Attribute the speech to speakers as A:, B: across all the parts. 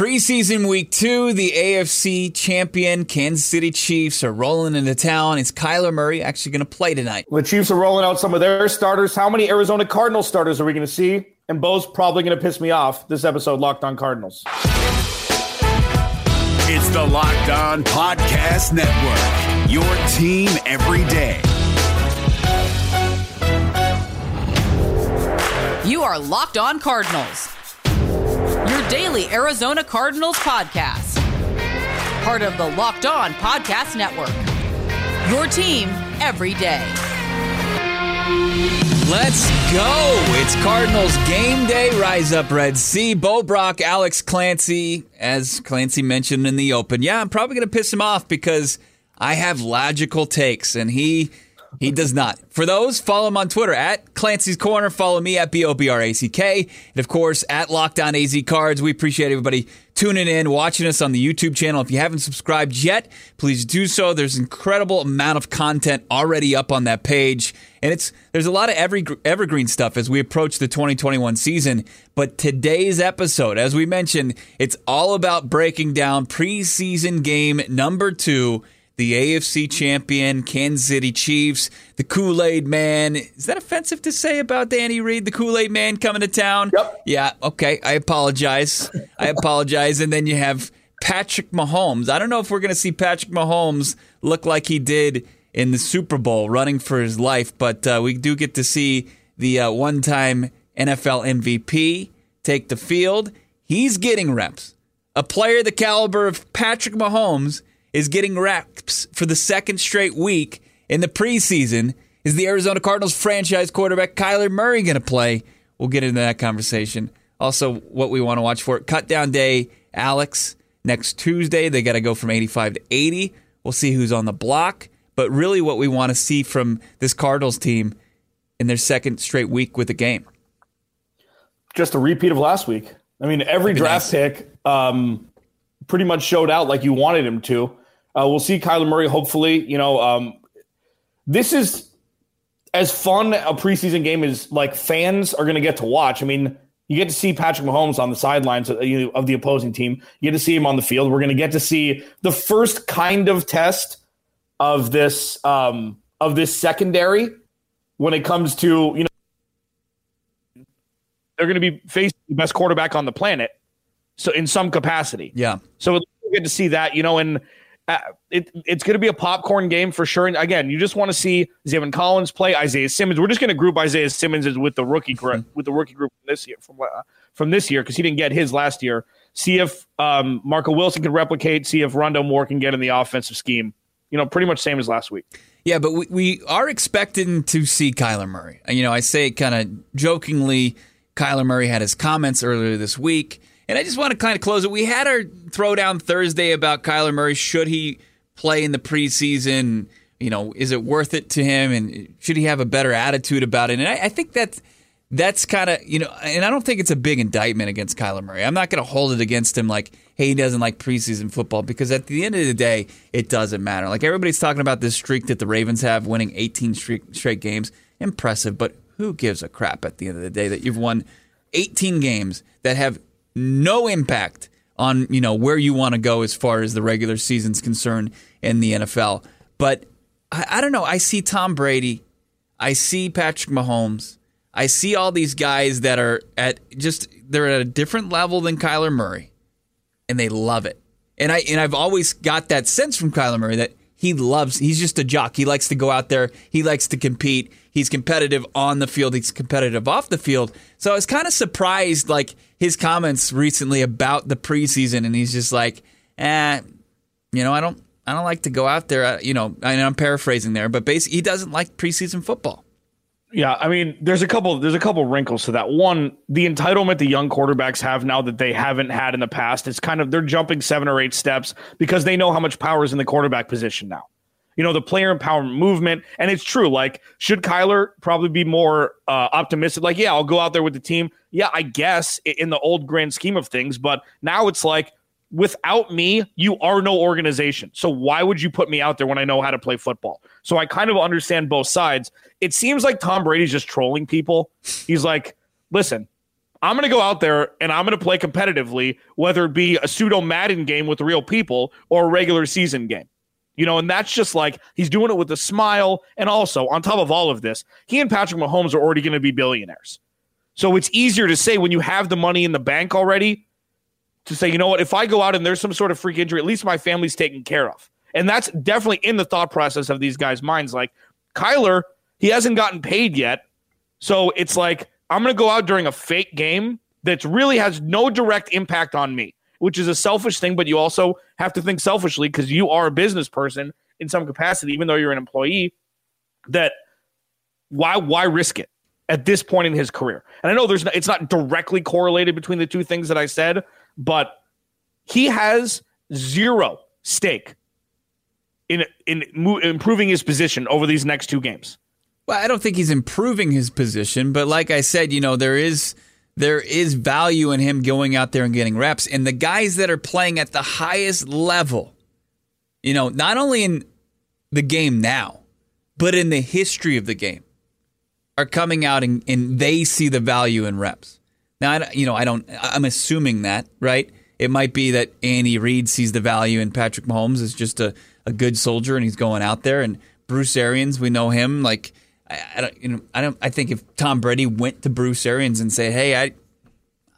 A: Preseason week two, the AFC champion Kansas City Chiefs are rolling into town. Is Kyler Murray actually going to play tonight?
B: The Chiefs are rolling out some of their starters. How many Arizona Cardinal starters are we going to see? And Bo's probably going to piss me off this episode, Locked On Cardinals.
C: It's the Locked On Podcast Network, your team every day.
D: You are Locked On Cardinals your daily Arizona Cardinals podcast. Part of the Locked On Podcast Network. Your team every day.
A: Let's go. It's Cardinals game day. Rise up, Red Sea. Bo Brack, Alex Clancy, as Clancy mentioned in the open. Yeah, I'm probably going to piss him off because I have logical takes and he he does not. For those, follow him on Twitter at Clancy's Corner. Follow me at B O B R A C K. And of course, at Locked On AZ Cards. We appreciate everybody tuning in, watching us on the YouTube channel. If you haven't subscribed yet, please do so. There's incredible amount of content already up on that page. And it's there's a lot of every evergreen stuff as we approach the 2021 season. But today's episode, as we mentioned, it's all about breaking down preseason game number two the AFC champion Kansas City Chiefs, the Kool Aid Man. Is that offensive to say about Andy Reid, the Kool Aid Man coming to town?
B: Yep.
A: Yeah, okay. I apologize. I apologize. And then you have Patrick Mahomes. I don't know if we're going to see Patrick Mahomes look like he did in the Super Bowl running for his life, but uh, we do get to see the uh, one time NFL MVP take the field. He's getting reps. A player the caliber of Patrick Mahomes is getting reps for the second straight week in the preseason. Is the Arizona Cardinals franchise quarterback Kyler Murray going to play? We'll get into that conversation. Also, what we want to watch for. Cut down day, Alex, next Tuesday. They got to go from 85 to 80. We'll see who's on the block. But really, what we want to see from this Cardinals team in their second straight week with the game.
B: Just a repeat of last week. I mean, every draft nice. pick um, pretty much showed out like you wanted him to. Uh, we'll see Kyler Murray. Hopefully, you know, um, this is as fun a preseason game as like fans are going to get to watch. I mean, you get to see Patrick Mahomes on the sidelines of, of the opposing team. You get to see him on the field. We're going to get to see the first kind of test of this um, of this secondary when it comes to you know they're going to be facing the best quarterback on the planet. So in some capacity,
A: yeah.
B: So we get to see that, you know, and it, it's going to be a popcorn game for sure. And again, you just want to see Zaven Collins play Isaiah Simmons. We're just going to group Isaiah Simmons with the rookie group mm-hmm. with the rookie group this year from uh, from this year because he didn't get his last year. See if um, Marco Wilson can replicate. See if Rondale Moore can get in the offensive scheme. You know, pretty much same as last week.
A: Yeah, but we, we are expecting to see Kyler Murray. You know, I say kind of jokingly, Kyler Murray had his comments earlier this week and I just want to kind of close it. We had our throwdown Thursday about Kyler Murray. Should he play in the preseason? You know, is it worth it to him? And should he have a better attitude about it? And I, I think that's that's kind of you know, and I don't think it's a big indictment against Kyler Murray. I'm not going to hold it against him like, hey, he doesn't like preseason football because at the end of the day, it doesn't matter. Like everybody's talking about this streak that the Ravens have, winning 18 straight, straight games, impressive, but who gives a crap at the end of the day that you've won 18 games that have no impact on you know where you want to go as far as the regular season's concerned in the NFL. But I, I don't know. I see Tom Brady, I see Patrick Mahomes, I see all these guys that are at just they're at a different level than Kyler Murray, and they love it. And I and I've always got that sense from Kyler Murray that he loves. He's just a jock. He likes to go out there. He likes to compete. He's competitive on the field. He's competitive off the field. So I was kind of surprised, like his comments recently about the preseason, and he's just like, eh, you know, I don't, I don't like to go out there. You know, and I'm paraphrasing there, but basically, he doesn't like preseason football.
B: Yeah, I mean, there's a couple there's a couple wrinkles to that. One, the entitlement the young quarterbacks have now that they haven't had in the past, it's kind of they're jumping seven or eight steps because they know how much power is in the quarterback position now. You know, the player empowerment movement, and it's true. Like, should Kyler probably be more uh, optimistic? Like, yeah, I'll go out there with the team. Yeah, I guess in the old grand scheme of things, but now it's like without me, you are no organization. So why would you put me out there when I know how to play football? So I kind of understand both sides. It seems like Tom Brady's just trolling people. He's like, listen, I'm going to go out there and I'm going to play competitively, whether it be a pseudo Madden game with real people or a regular season game. You know, and that's just like he's doing it with a smile. And also, on top of all of this, he and Patrick Mahomes are already going to be billionaires. So it's easier to say when you have the money in the bank already to say, you know what, if I go out and there's some sort of freak injury, at least my family's taken care of. And that's definitely in the thought process of these guys' minds. Like Kyler, he hasn't gotten paid yet. So it's like, I'm going to go out during a fake game that really has no direct impact on me, which is a selfish thing, but you also have to think selfishly because you are a business person in some capacity, even though you're an employee, that why why risk it at this point in his career? And I know there's it's not directly correlated between the two things that I said, but he has zero stake in in improving his position over these next two games.
A: Well, I don't think he's improving his position, but like I said, you know, there is there is value in him going out there and getting reps. And the guys that are playing at the highest level, you know, not only in the game now, but in the history of the game, are coming out and, and they see the value in reps. Now, I, you know, I don't. I'm assuming that, right? It might be that Andy Reid sees the value in Patrick Mahomes as just a, a good soldier, and he's going out there. And Bruce Arians, we know him like I, I, don't, you know, I don't. I think if Tom Brady went to Bruce Arians and say, "Hey, I,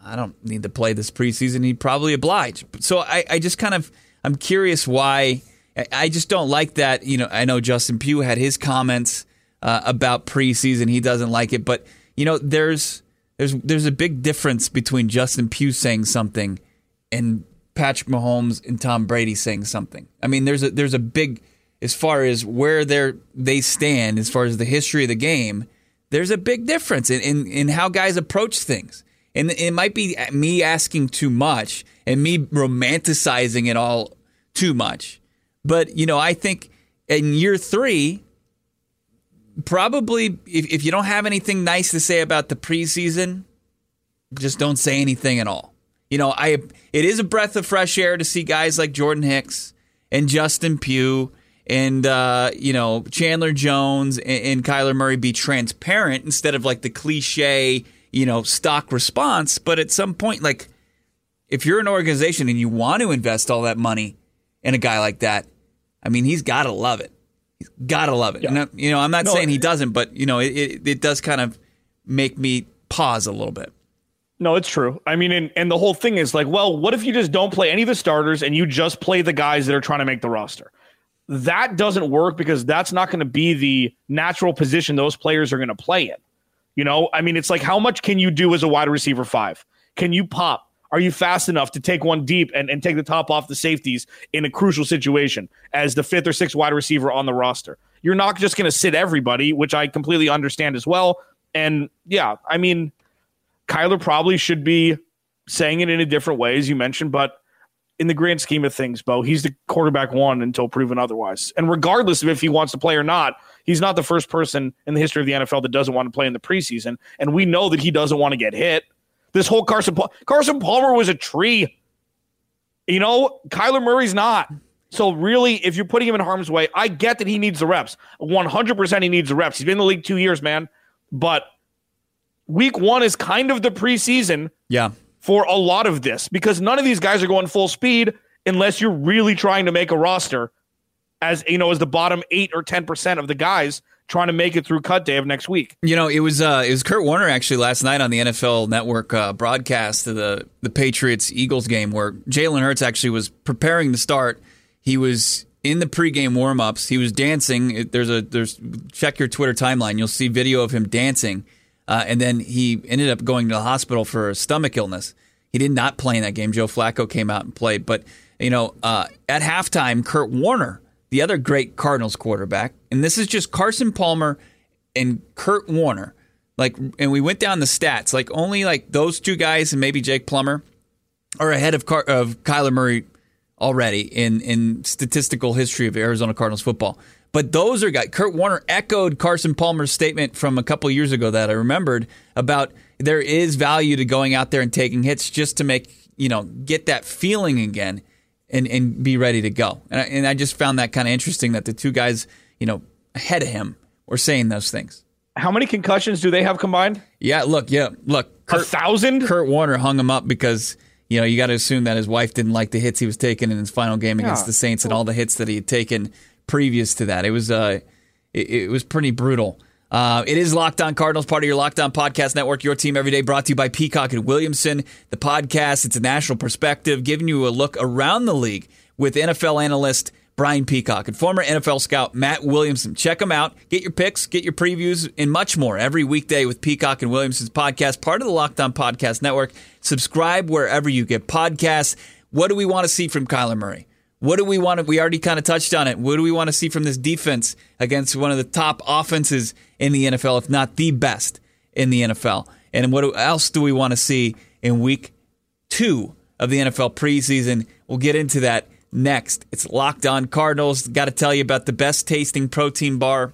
A: I don't need to play this preseason," he'd probably oblige. So I, I just kind of, I'm curious why. I just don't like that. You know, I know Justin Pugh had his comments uh, about preseason. He doesn't like it, but you know, there's there's there's a big difference between Justin Pugh saying something and Patrick Mahomes and Tom Brady saying something. I mean, there's a there's a big as far as where they they stand as far as the history of the game, there's a big difference in, in, in how guys approach things. And it might be me asking too much and me romanticizing it all too much. But, you know, I think in year three, probably if, if you don't have anything nice to say about the preseason, just don't say anything at all. You know, I it is a breath of fresh air to see guys like Jordan Hicks and Justin Pugh and uh, you know Chandler Jones and, and Kyler Murray be transparent instead of like the cliche, you know, stock response. But at some point, like if you're an organization and you want to invest all that money in a guy like that, I mean, he's got to love it. He's got to love it. Yeah. And, you know, I'm not no, saying he doesn't, but you know, it, it, it does kind of make me pause a little bit.
B: No, it's true. I mean, and, and the whole thing is like, well, what if you just don't play any of the starters and you just play the guys that are trying to make the roster? that doesn't work because that's not going to be the natural position those players are going to play in. You know, I mean, it's like how much can you do as a wide receiver five? Can you pop? Are you fast enough to take one deep and, and take the top off the safeties in a crucial situation as the fifth or sixth wide receiver on the roster? You're not just going to sit everybody, which I completely understand as well. And yeah, I mean, Kyler probably should be saying it in a different way, as you mentioned, but in the grand scheme of things, Bo, he's the quarterback one until proven otherwise. And regardless of if he wants to play or not, he's not the first person in the history of the NFL that doesn't want to play in the preseason. And we know that he doesn't want to get hit. This whole Carson Carson Palmer was a tree. You know, Kyler Murray's not. So really, if you're putting him in harm's way, I get that he needs the reps. 100% he needs the reps. He's been in the league two years, man. But week one is kind of the preseason.
A: Yeah
B: for a lot of this because none of these guys are going full speed unless you're really trying to make a roster as you know as the bottom 8 or 10% of the guys trying to make it through cut day of next week.
A: You know, it was uh, it was Kurt Warner actually last night on the NFL Network uh, broadcast of the the Patriots Eagles game where Jalen Hurts actually was preparing to start. He was in the pregame warmups. He was dancing. There's a there's check your Twitter timeline. You'll see video of him dancing uh, and then he ended up going to the hospital for a stomach illness. He did not play in that game. Joe Flacco came out and played. But, you know, uh, at halftime, Kurt Warner, the other great Cardinals quarterback, and this is just Carson Palmer and Kurt Warner. Like, and we went down the stats. Like, only like those two guys and maybe Jake Plummer are ahead of Car- of Kyler Murray already in in statistical history of Arizona Cardinals football. But those are guys. Kurt Warner echoed Carson Palmer's statement from a couple years ago that I remembered about there is value to going out there and taking hits just to make you know get that feeling again and and be ready to go. And I, and I just found that kind of interesting that the two guys you know ahead of him were saying those things.
B: How many concussions do they have combined?
A: Yeah, look, yeah, look.
B: Kurt, a thousand?
A: Kurt Warner hung him up because, you know, you got to assume that his wife didn't like the hits he was taking in his final game against the Saints and all the hits that he had taken previous to that. It was, uh, it, it was pretty brutal. Uh, it is Locked On Cardinals, part of your Locked On Podcast Network, your team every day, brought to you by Peacock and Williamson. The podcast, it's a national perspective, giving you a look around the league with NFL analyst Brian Peacock and former NFL scout Matt Williamson. Check them out. Get your picks, get your previews, and much more every weekday with Peacock and Williamson's podcast, part of the Locked On Podcast Network. Subscribe wherever you get podcasts. What do we want to see from Kyler Murray? What do we want to, we already kind of touched on it. What do we want to see from this defense against one of the top offenses in the NFL, if not the best in the NFL? And what else do we want to see in week two of the NFL preseason? We'll get into that next. It's Locked On Cardinals. Got to tell you about the best tasting protein bar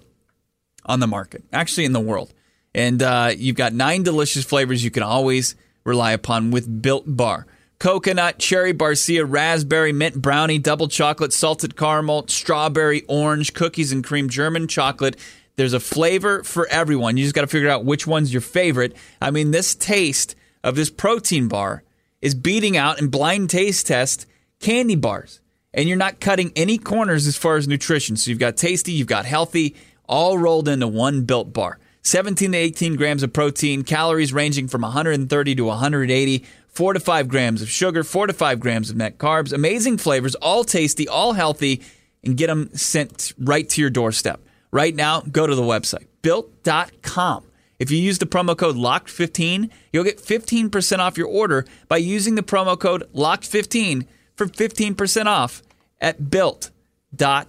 A: on the market, actually in the world. And uh, you've got nine delicious flavors you can always rely upon with Built Bar coconut, cherry barcia, raspberry, mint brownie, double chocolate, salted caramel, strawberry, orange, cookies and cream, German chocolate. There's a flavor for everyone. You just got to figure out which one's your favorite. I mean, this taste of this protein bar is beating out in blind taste test candy bars. And you're not cutting any corners as far as nutrition. So you've got tasty, you've got healthy, all rolled into one built bar. 17 to 18 grams of protein, calories ranging from 130 to 180 four to five grams of sugar, four to five grams of net carbs, amazing flavors, all tasty, all healthy, and get them sent right to your doorstep. Right now, go to the website, built.com. If you use the promo code LOCKED15, you'll get 15% off your order by using the promo code LOCKED15 for 15% off at built.com.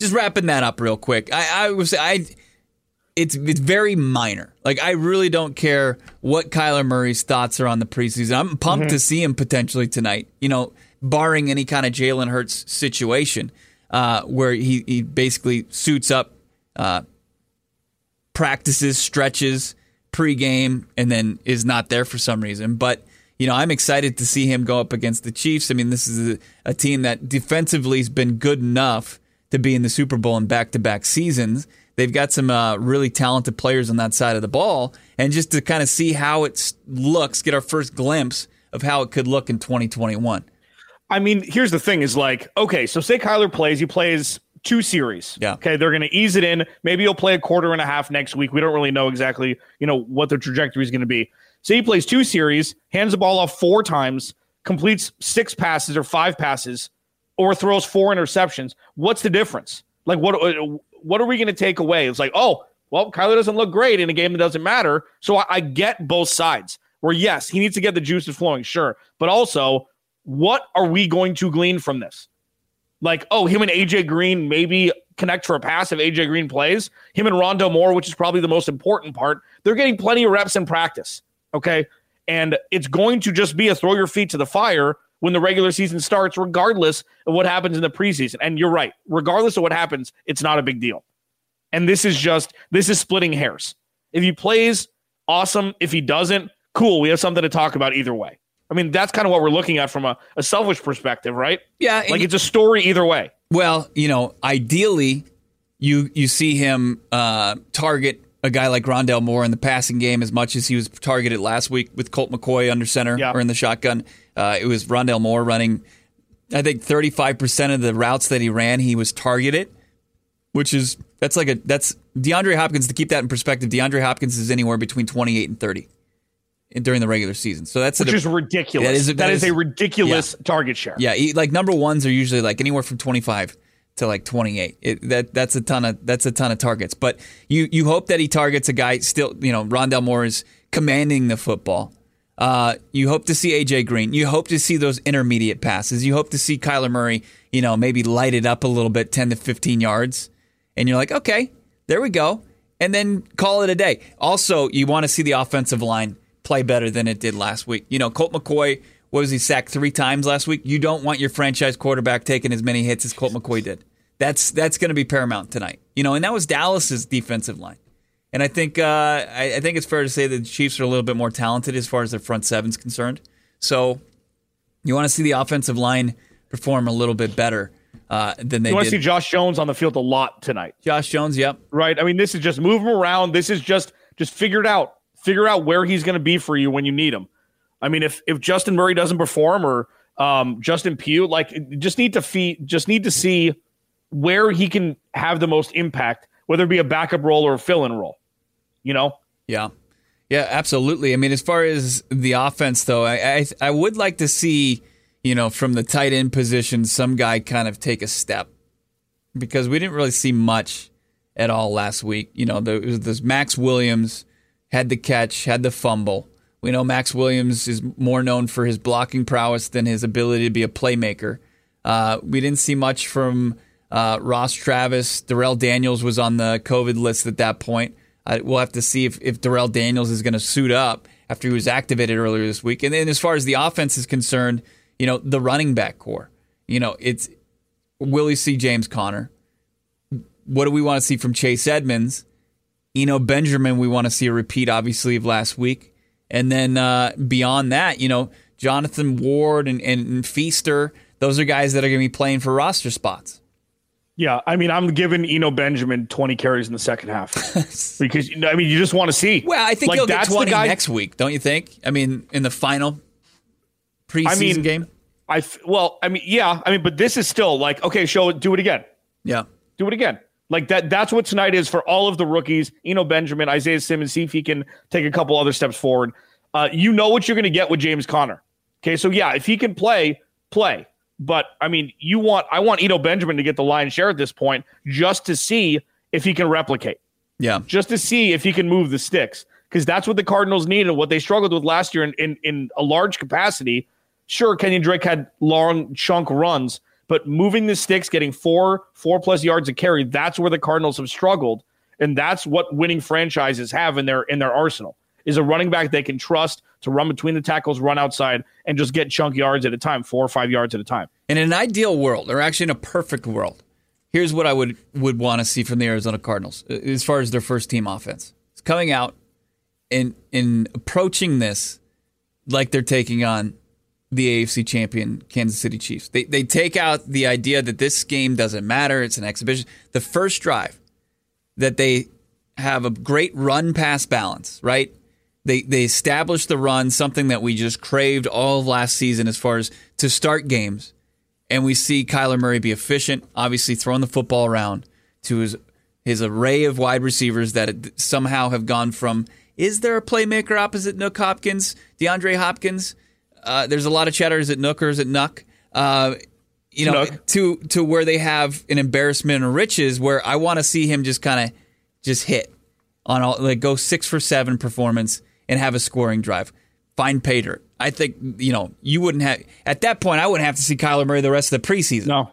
A: Just wrapping that up real quick. I, I was I it's it's very minor. Like I really don't care what Kyler Murray's thoughts are on the preseason. I'm pumped mm-hmm. to see him potentially tonight. You know, barring any kind of Jalen Hurts situation uh, where he he basically suits up, uh, practices, stretches pregame, and then is not there for some reason. But you know, I'm excited to see him go up against the Chiefs. I mean, this is a, a team that defensively has been good enough to be in the Super Bowl in back to back seasons. They've got some uh, really talented players on that side of the ball. And just to kind of see how it looks, get our first glimpse of how it could look in 2021.
B: I mean, here's the thing is like, okay, so say Kyler plays, he plays two series.
A: Yeah.
B: Okay, they're going to ease it in. Maybe he'll play a quarter and a half next week. We don't really know exactly, you know, what the trajectory is going to be. So he plays two series, hands the ball off four times, completes six passes or five passes, or throws four interceptions. What's the difference? Like, what uh, what are we going to take away? It's like, oh, well, Kyler doesn't look great in a game that doesn't matter. So I, I get both sides. Where yes, he needs to get the juices flowing, sure, but also, what are we going to glean from this? Like, oh, him and AJ Green maybe connect for a pass if AJ Green plays. Him and Rondale Moore, which is probably the most important part, they're getting plenty of reps in practice. Okay. And it's going to just be a throw your feet to the fire when the regular season starts, regardless of what happens in the preseason. And you're right, regardless of what happens, it's not a big deal. And this is just this is splitting hairs. If he plays, awesome. If he doesn't, cool. We have something to talk about either way. I mean, that's kind of what we're looking at from a, a selfish perspective, right?
A: Yeah.
B: Like it's a story either way.
A: Well, you know, ideally, you you see him uh, target a guy like Rondale Moore in the passing game as much as he was targeted last week with Colt McCoy under center yeah. or in the shotgun. Uh, it was Rondale Moore running, I think, 35% of the routes that he ran, he was targeted, which is, that's like a, that's DeAndre Hopkins, to keep that in perspective, DeAndre Hopkins is anywhere between 28 and 30 during the regular season. So that's
B: which a, is ridiculous. That is, that that is, is a ridiculous yeah. target share.
A: Yeah, like number ones are usually like anywhere from 25 to like 28. It, that that's a ton of that's a ton of targets. But you you hope that he targets a guy still, you know, Rondale Moore is commanding the football. Uh, you hope to see AJ Green. You hope to see those intermediate passes. You hope to see Kyler Murray, you know, maybe light it up a little bit, 10 to 15 yards. And you're like, okay, there we go. And then call it a day. Also, you want to see the offensive line play better than it did last week. You know, Colt McCoy, what was he sacked three times last week? You don't want your franchise quarterback taking as many hits as Colt McCoy did. That's that's going to be paramount tonight. You know, and that was Dallas's defensive line. And I think uh, I, I, think it's fair to say that the Chiefs are a little bit more talented as far as their front seven is concerned. So you want to see the offensive line perform a little bit better uh, than they
B: You want
A: did.
B: to see Josh Jones on the field a lot tonight,
A: Josh Jones, yep.
B: right? I mean, this is just move him around. This is just just figure it out. Figure out where he's going to be for you when you need him. I mean, if if Justin Murray doesn't perform or um, Justin Pugh, like just need to feed, just need to see where he can have the most impact, whether it be a backup role or a fill-in role. You know,
A: Yeah, yeah, absolutely. I mean, as far as the offense, though, I I, I would like to see you know from the tight end position some guy kind of take a step because we didn't really see much at all last week. You know, there was this Max Williams had the catch, had the fumble. We know Max Williams is more known for his blocking prowess than his ability to be a playmaker. Uh, we didn't see much from uh, Ross Travis. Darrell Daniels was on the COVID list at that point. Uh, we'll have to see if, if Darrell Daniels is going to suit up after he was activated earlier this week. And then as far as the offense is concerned, you know, the running back corps, you know, it's will we see James Conner? What do we want to see from Chase Edmonds? You know, Benjamin, we want to see a repeat, obviously, of last week. And then uh, beyond that, you know, Jonathan Ward and, and, and Feaster, those are guys that are going to be playing for roster spots.
B: Yeah, I mean, I'm giving Eno Benjamin 20 carries in the second half because I mean, you just want to see.
A: Well, I think
B: Like,
A: he'll get
B: that's the
A: 20
B: guy-
A: next week, don't you think? I mean, in the final preseason
B: I mean,
A: game?
B: I well, I mean, yeah, I mean, but this is still like, okay, show it, do it again,
A: Yeah.
B: do it again. Like that. That's what tonight is for all of the rookies. Eno Benjamin, Isaiah Simmons. See if he can take a couple other steps forward. Uh, you know what you're going to get with James Conner. Okay, so yeah, if he can play, play. But I mean, you want I want Eno Benjamin to get the lion's share at this point, just to see if he can replicate.
A: Yeah.
B: just to see if he can move the sticks because that's what the Cardinals need and what they struggled with last year in, in, in a large capacity. Sure, Kenyan Drake had long chunk runs, but moving the sticks, getting four, four plus yards of carry, that's where the Cardinals have struggled. And that's what winning franchises have in their in their arsenal is a running back they can trust to run between the tackles, run outside, and just get chunk yards at a time, four or five yards at a time.
A: In an ideal world, or actually in a perfect world, here's what I would would want to see from the Arizona Cardinals uh, as far as their first team offense. It's coming out and in approaching this like they're taking on the AFC champion Kansas City Chiefs. They they take out the idea that this game doesn't matter, it's an exhibition. The first drive that they have a great run pass balance, right? They they establish the run, something that we just craved all of last season as far as to start games. And we see Kyler Murray be efficient, obviously throwing the football around to his his array of wide receivers that somehow have gone from is there a playmaker opposite Nook Hopkins, DeAndre Hopkins? Uh, there's a lot of chatter. Is it Nook or is it Nuck? Uh, you know,
B: Nook.
A: to to where they have an embarrassment of riches, where I want to see him just kind of just hit on all like go six for seven performance and have a scoring drive. Find Pater. I think you know you wouldn't have at that point. I wouldn't have to see Kyler Murray the rest of the preseason.
B: No.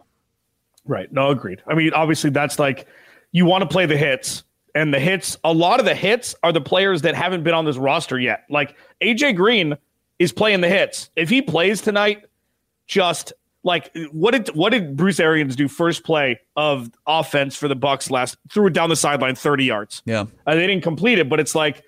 B: Right. No, agreed. I mean, obviously, that's like you want to play the hits, and the hits, a lot of the hits are the players that haven't been on this roster yet. Like AJ Green is playing the hits. If he plays tonight, just like what did what did Bruce Arians do first play of offense for the Bucks last threw it down the sideline 30 yards.
A: Yeah,
B: Uh, they didn't complete it, but it's like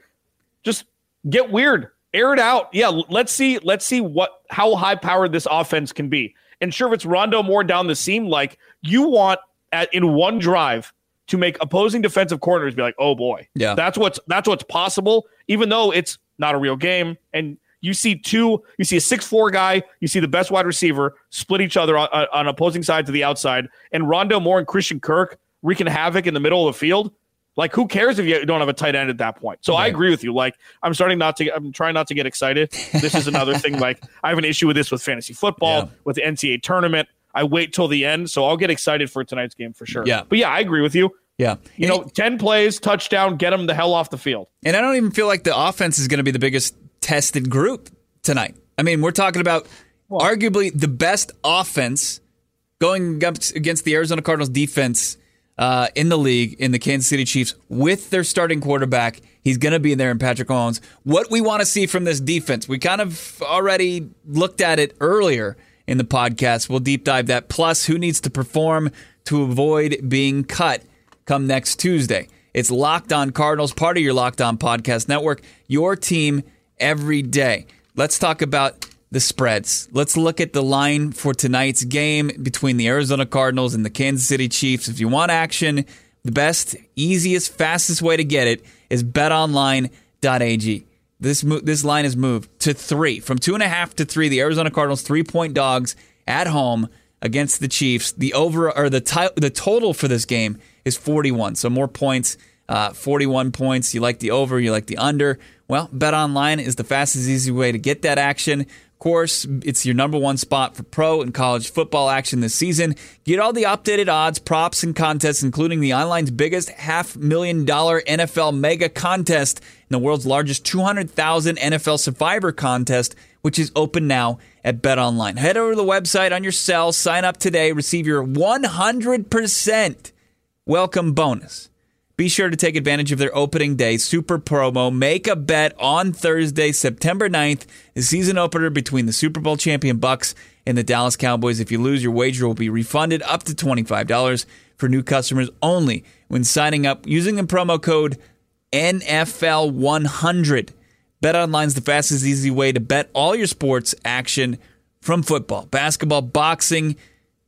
B: just get weird, air it out. Yeah, let's see, let's see what how high powered this offense can be. And sure, if it's Rondale more down the seam, like you want at in one drive to make opposing defensive corners be like, oh boy,
A: Yeah.
B: that's what's that's what's possible, even though it's not a real game. And you see two, you see a six four guy, you see the best wide receiver split each other on, on opposing side to the outside, and Rondale Moore and Christian Kirk wreaking havoc in the middle of the field. Like, who cares if you don't have a tight end at that point? So I agree with you. Like, I'm starting not to. I'm trying not to get excited. This is another thing. Like, I have an issue with this with fantasy football,
A: Yeah.
B: with the NCAA tournament. I wait till the end, so I'll get excited for tonight's game for sure.
A: Yeah.
B: but yeah, I agree with you.
A: yeah.
B: You know, ten plays, touchdown, get them the hell off the field.
A: And I don't even feel like the offense is going to be the biggest tested group tonight. I mean, we're talking about arguably the best offense going up against the Arizona Cardinals defense uh, in the league in the Kansas City Chiefs with their starting quarterback. He's going to be in there in Patrick Mahomes. What we want to see from this defense, we kind of already looked at it earlier in the podcast. We'll deep dive that. Plus, who needs to perform to avoid being cut come next Tuesday? It's Locked On Cardinals, part of your Locked On Podcast Network, your team every day. Let's talk about the spreads. Let's look at the line for tonight's game between the Arizona Cardinals and the Kansas City Chiefs. If you want action, the best, easiest, fastest way to get it is betonline.ag. This this line has moved to three, from two and a half to three. The Arizona Cardinals three point dogs at home against the Chiefs. The over or the t- the total for this game is 41, so more points. Uh, 41 points. You like the over, you like the under. Well, Bet Online is the fastest, easy way to get that action course, it's your number one spot for pro and college football action this season. Get all the updated odds, props, and contests, including the online's biggest half million dollar NFL mega contest and the world's largest 200,000 NFL survivor contest, which is open now at Bet Online. Head over to the website on your cell, sign up today, receive your 100% welcome bonus be sure to take advantage of their opening day super promo. Make a bet on Thursday, September 9th, the season opener between the Super Bowl champion Bucks and the Dallas Cowboys. If you lose, your wager will be refunded up to $25 for new customers only when signing up using the promo code NFL100. BetOnline is the fastest, easy way to bet all your sports action from football, basketball, boxing,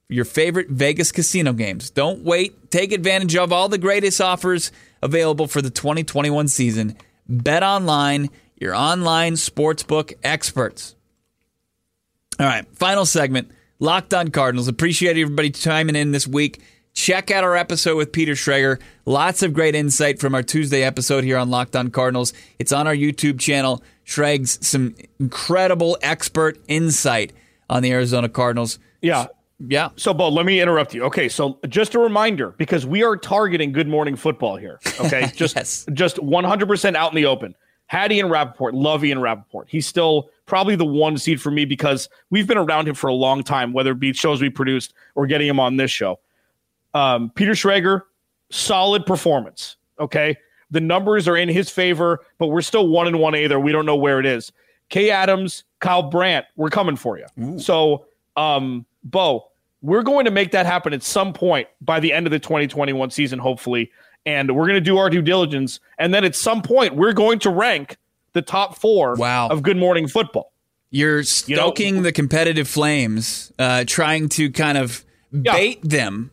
A: your favorite Vegas casino games. Don't wait. Take advantage of all the greatest offers available for the 2021 season. Bet online, your online sportsbook experts. All right, final segment. Locked on Cardinals. Appreciate everybody chiming in this week. Check out our episode with Peter Schrager. Lots of great insight from our Tuesday episode here on Locked on Cardinals. It's on our YouTube channel. Schrags, some incredible expert insight on the Arizona Cardinals.
B: Yeah,
A: yeah.
B: So, Bo, let me interrupt you. Okay, so just a reminder because we are targeting Good Morning Football here. Okay, just
A: yes.
B: just 100% out in the open. Hattie and Rapoport, love Ian Rapoport. He's still probably the one seed for me because we've been around him for a long time, whether it be shows we produced or getting him on this show. Um, Peter Schrager, solid performance. Okay, the numbers are in his favor, but we're still one and one A there. We don't know where it is. Kay Adams, Kyle Brandt, we're coming for you. Ooh. So, um, Bo, we're going to make that happen at some point by the end of the 2021 season, hopefully. And we're going to do our due diligence. And then at some point, we're going to rank the top four
A: wow.
B: of Good Morning Football.
A: You're stoking you know, the competitive flames, uh, trying to kind of yeah. bait them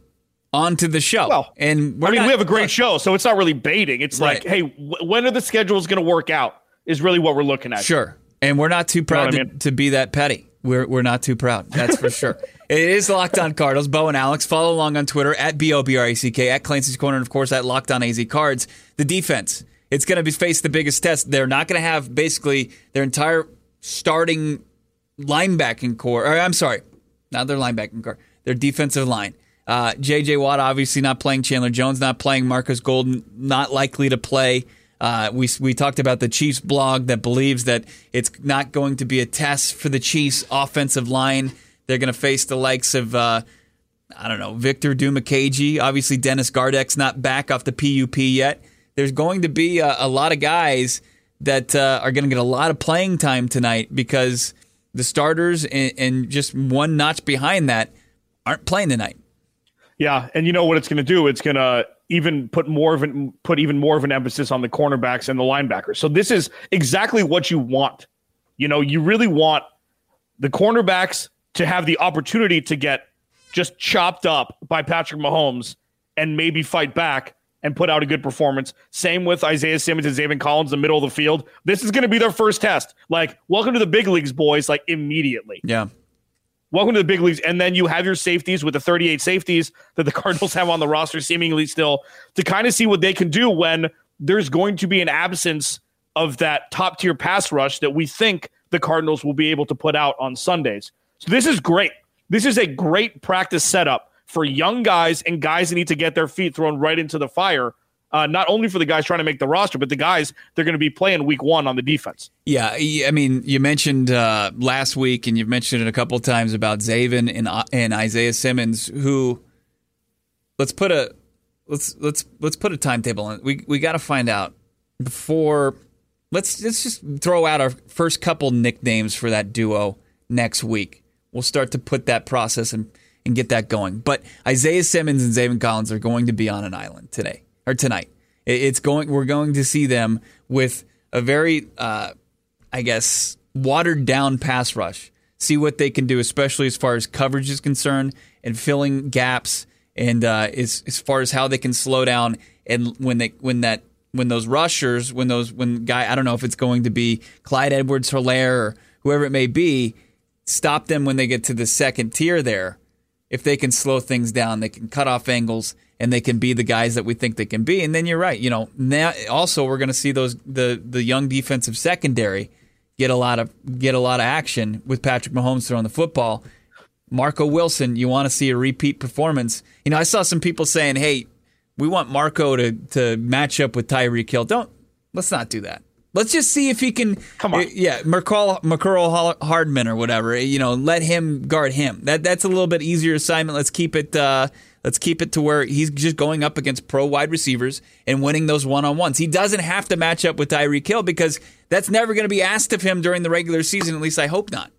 A: onto the show.
B: Well,
A: and
B: I mean,
A: not,
B: we have a great show, so it's not really baiting. It's right. like, hey, w- when are the schedules going to work out? Is really what we're looking at.
A: Sure, and we're not too proud you know to, I mean? to be that petty. We're we're not too proud. That's for sure. It is Locked On Cardinals. Bo and Alex. Follow along on Twitter at B O B R A C K, at Clancy's Corner, and of course at Locked On AZ Cards. The defense. It's going to be face the biggest test. They're not going to have basically their entire starting linebacking corps. Or I'm sorry, not their linebacking corps, their defensive line. Uh, J.J. Watt obviously not playing. Chandler Jones not playing. Marcus Golden not likely to play. Uh, we we talked about the Chiefs blog that believes that it's not going to be a test for the Chiefs offensive line they're going to face the likes of, uh, I don't know, Victor Dimukeje. Obviously, Dennis Gardeck's not back off the PUP yet. There's going to be a, a lot of guys that uh, are going to get a lot of playing time tonight because the starters and, and just one notch behind that aren't playing tonight.
B: Yeah, and you know what it's going to do? It's going to even put more of an put even more of an emphasis on the cornerbacks and the linebackers. So this is exactly what you want. You know, you really want the cornerbacks to have the opportunity to get just chopped up by Patrick Mahomes and maybe fight back and put out a good performance. Same with Isaiah Simmons and Zaven Collins in the middle of the field. This is going to be their first test. Like, welcome to the big leagues, boys, like immediately.
A: Yeah.
B: Welcome to the big leagues. And then you have your safeties with the 38 safeties that the Cardinals have on the roster, seemingly still, to kind of see what they can do when there's going to be an absence of that top tier pass rush that we think the Cardinals will be able to put out on Sundays. So this is great. This is a great practice setup for young guys and guys that need to get their feet thrown right into the fire. Uh, not only for the guys trying to make the roster, but the guys they're going to be playing week one on the defense.
A: Yeah, I mean, you mentioned uh, last week, and you've mentioned it a couple times about Zaven and uh, and Isaiah Simmons, who let's put a let's let's let's put a timetable on. We we got to find out before. Let's let's just throw out our first couple nicknames for that duo next week we'll start to put that process and, and get that going. But Isaiah Simmons and Zaven Collins are going to be on an island today or tonight. It's going. We're going to see them with a very, uh, I guess, watered down pass rush see what they can do, especially as far as coverage is concerned and filling gaps, and uh, as as far as how they can slow down and when they when that when those rushers when those when guy I don't know if it's going to be Clyde Edwards Helaire or whoever it may be, stop them when they get to the second tier there. If they can slow things down, they can cut off angles and they can be the guys that we think they can be. And then you're right. You know, now also we're going to see those the the young defensive secondary get a lot of get a lot of action with Patrick Mahomes throwing the football. Marco Wilson, you want to see a repeat performance. You know, I saw some people saying, "Hey, we want Marco to to match up with Tyreek Hill." Don't let's not do that. Let's just see if he can.
B: Come on.
A: yeah, McCall, McCurl Hardman or whatever. You know, let him guard him. That that's a little bit easier assignment. Let's keep it. Uh, let's keep it to where he's just going up against pro wide receivers and winning those one on ones. He doesn't have to match up with Tyreek Hill because that's never going to be asked of him during the regular season. At least I hope not.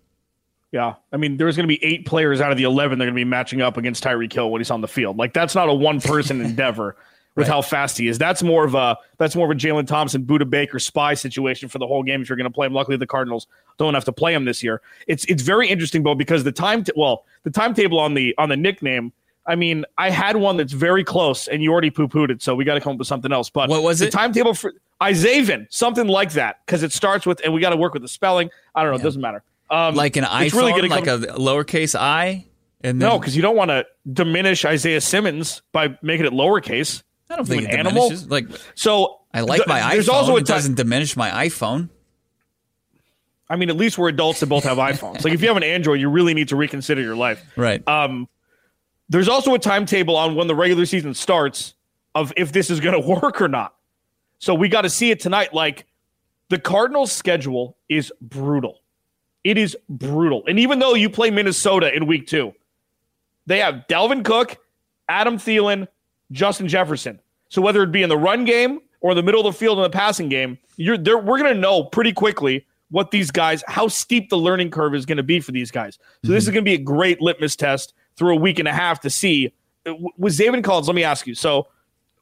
B: Yeah, I mean, there's going to be eight players out of the eleven that are going to be matching up against Tyreek Hill when he's on the field. Like that's not a one person endeavor with
A: Right.
B: how fast he is. That's more of a that's more of a Jalen Thompson, Budda Baker spy situation for the whole game if you're going to play him. Luckily, the Cardinals don't have to play him this year. It's it's very interesting, Bo, because the time t- well the timetable on the on the nickname. I mean, I had one that's very close, and you already poo pooed it, so we got to come up with something else. But
A: What was
B: the
A: it?
B: timetable for Isavin, something like that, because it starts with, and we got to work with the spelling. I don't know, it doesn't matter. Um,
A: Like an
B: it's
A: iPhone,
B: really
A: like
B: come-
A: a lowercase i. And then,
B: no, because you don't want to diminish Isaiah Simmons by making it lowercase.
A: I don't think
B: an animal?
A: Like
B: So
A: I like
B: th-
A: my iPhone.
B: There's also a
A: it doesn't diminish my iPhone.
B: I mean, at least we're adults that both have iPhones. like if you have an Android, you really need to reconsider your life.
A: Right.
B: Um, there's also a timetable on when the regular season starts of if this is going to work or not. So we got to see it tonight. Like the Cardinals' schedule is brutal. It is brutal. And even though you play Minnesota in week two, they have Dalvin Cook, Adam Thielen, Justin Jefferson. So whether it be in the run game or the middle of the field in the passing game, you're there. We're going to know pretty quickly what these guys, how steep the learning curve is going to be for these guys. So this is going to be a great litmus test through a week and a half to see. With Zaven Collins, let me ask you. So,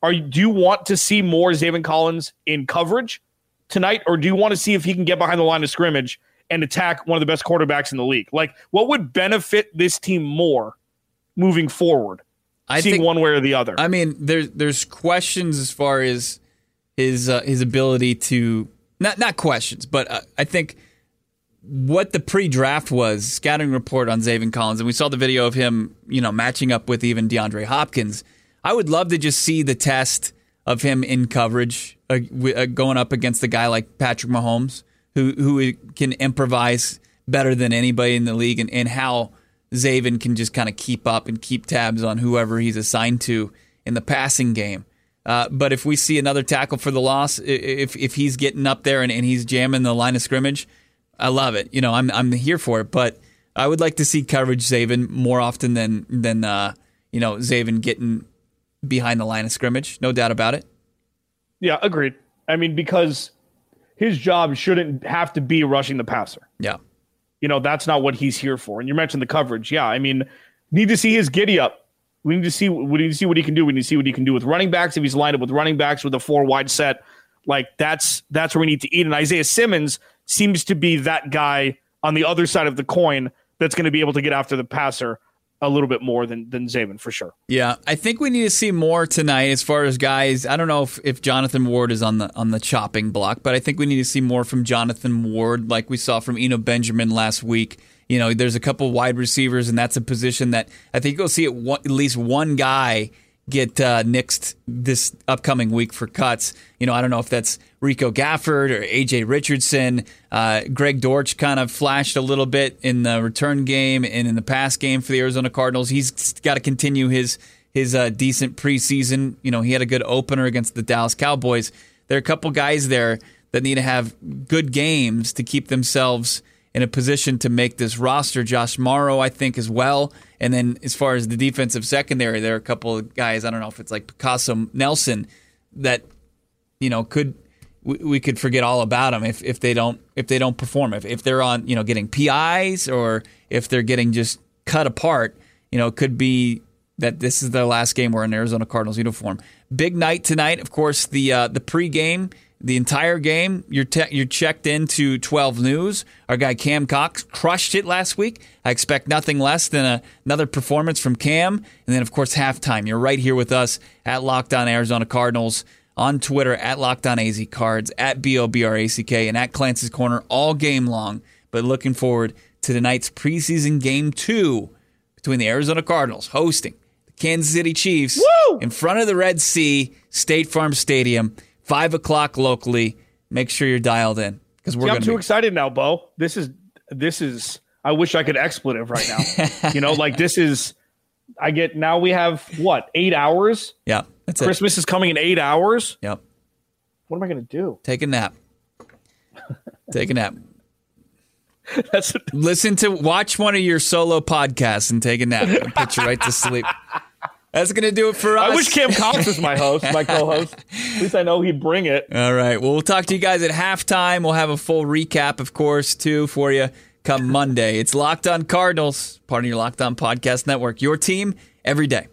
B: are you, do you want to see more Zaven Collins in coverage tonight, or do you want to see if he can get behind the line of scrimmage and attack one of the best quarterbacks in the league? Like, what would benefit this team more moving forward?
A: I
B: seeing
A: think
B: one way or the other.
A: I mean, there's there's questions as far as his uh, his ability to not not questions, but uh, I think what the pre-draft was scouting report on Zaven Collins, and we saw the video of him, you know, matching up with even DeAndre Hopkins. I would love to just see the test of him in coverage, uh, uh, going up against a guy like Patrick Mahomes, who who can improvise better than anybody in the league, and, and how Zaven can just kind of keep up and keep tabs on whoever he's assigned to in the passing game. Uh, but if we see another tackle for the loss, if if he's getting up there and, and he's jamming the line of scrimmage, I love it. You know, I'm I'm here for it. But I would like to see coverage Zaven more often than than uh, you know Zaven getting behind the line of scrimmage. No doubt about it.
B: yeah, agreed. I mean, because his job shouldn't have to be rushing the passer.
A: Yeah.
B: You know, that's not what he's here for. And you mentioned the coverage. Yeah, I mean, need to see his giddy up. We need to see we need to see what he can do. We need to see what he can do with running backs if he's lined up with running backs with a four wide set. Like that's that's where we need to eat. And Isaiah Simmons seems to be that guy on the other side of the coin that's going to be able to get after the passer a little bit more than than Zaven for sure.
A: Yeah, I think we need to see more tonight as far as guys. I don't know if, if Jonathan Ward is on the on the chopping block, but I think we need to see more from Jonathan Ward, like we saw from Eno Benjamin last week. You know, there's a couple wide receivers, and that's a position that I think you'll see it one, at least one guy get uh, nixed this upcoming week for cuts. You know, I don't know if that's Rico Gafford or AJ Richardson. Uh, Greg Dortch kind of flashed a little bit in the return game and in the pass game for the Arizona Cardinals. He's got to continue his his uh, decent preseason. You know, he had a good opener against the Dallas Cowboys. There are a couple guys there that need to have good games to keep themselves in a position to make this roster. Josh Morrow, I think, as well. And then as far as the defensive secondary, there are a couple of guys. I don't know if it's like Picasso Nelson that you know could we, we could forget all about them if, if they don't if they don't perform if, if they're on you know getting PIs or if they're getting just cut apart you know it could be that this is their last game wearing an Arizona Cardinals uniform. Big night tonight, of course. The uh, the pregame, the entire game. You're te- you're checked into 12 News. Our guy Cam Cox crushed it last week. I expect nothing less than a, another performance from Cam, and then of course halftime. You're right here with us at Locked On Arizona Cardinals on Twitter at Locked On AZ Cards at B O B R A C K and at Clancy's Corner all game long. But looking forward to tonight's preseason game two between the Arizona Cardinals hosting the Kansas City Chiefs
B: Woo!
A: in front of the Red Sea State Farm Stadium, five o'clock locally. Make sure you're dialed in because we're
B: See, I'm too
A: be.
B: excited now, Bo. This is this is. I wish I could expletive right now. you know, like this is. I get now. We have what eight hours.
A: Yeah, that's it.
B: Christmas is coming in eight hours.
A: Yep.
B: What am I going to do?
A: Take a nap. Take a nap.
B: That's
A: Listen to watch one of your solo podcasts and take a nap. It'll put you right to sleep. That's gonna do it for us.
B: I wish Cam Cox was my host, my co-host. At least I know he'd bring it.
A: All right. Well, we'll talk to you guys at halftime. We'll have a full recap, of course, too, for you come Monday. It's Locked On Cardinals, part of your Locked On Podcast Network. Your team every day.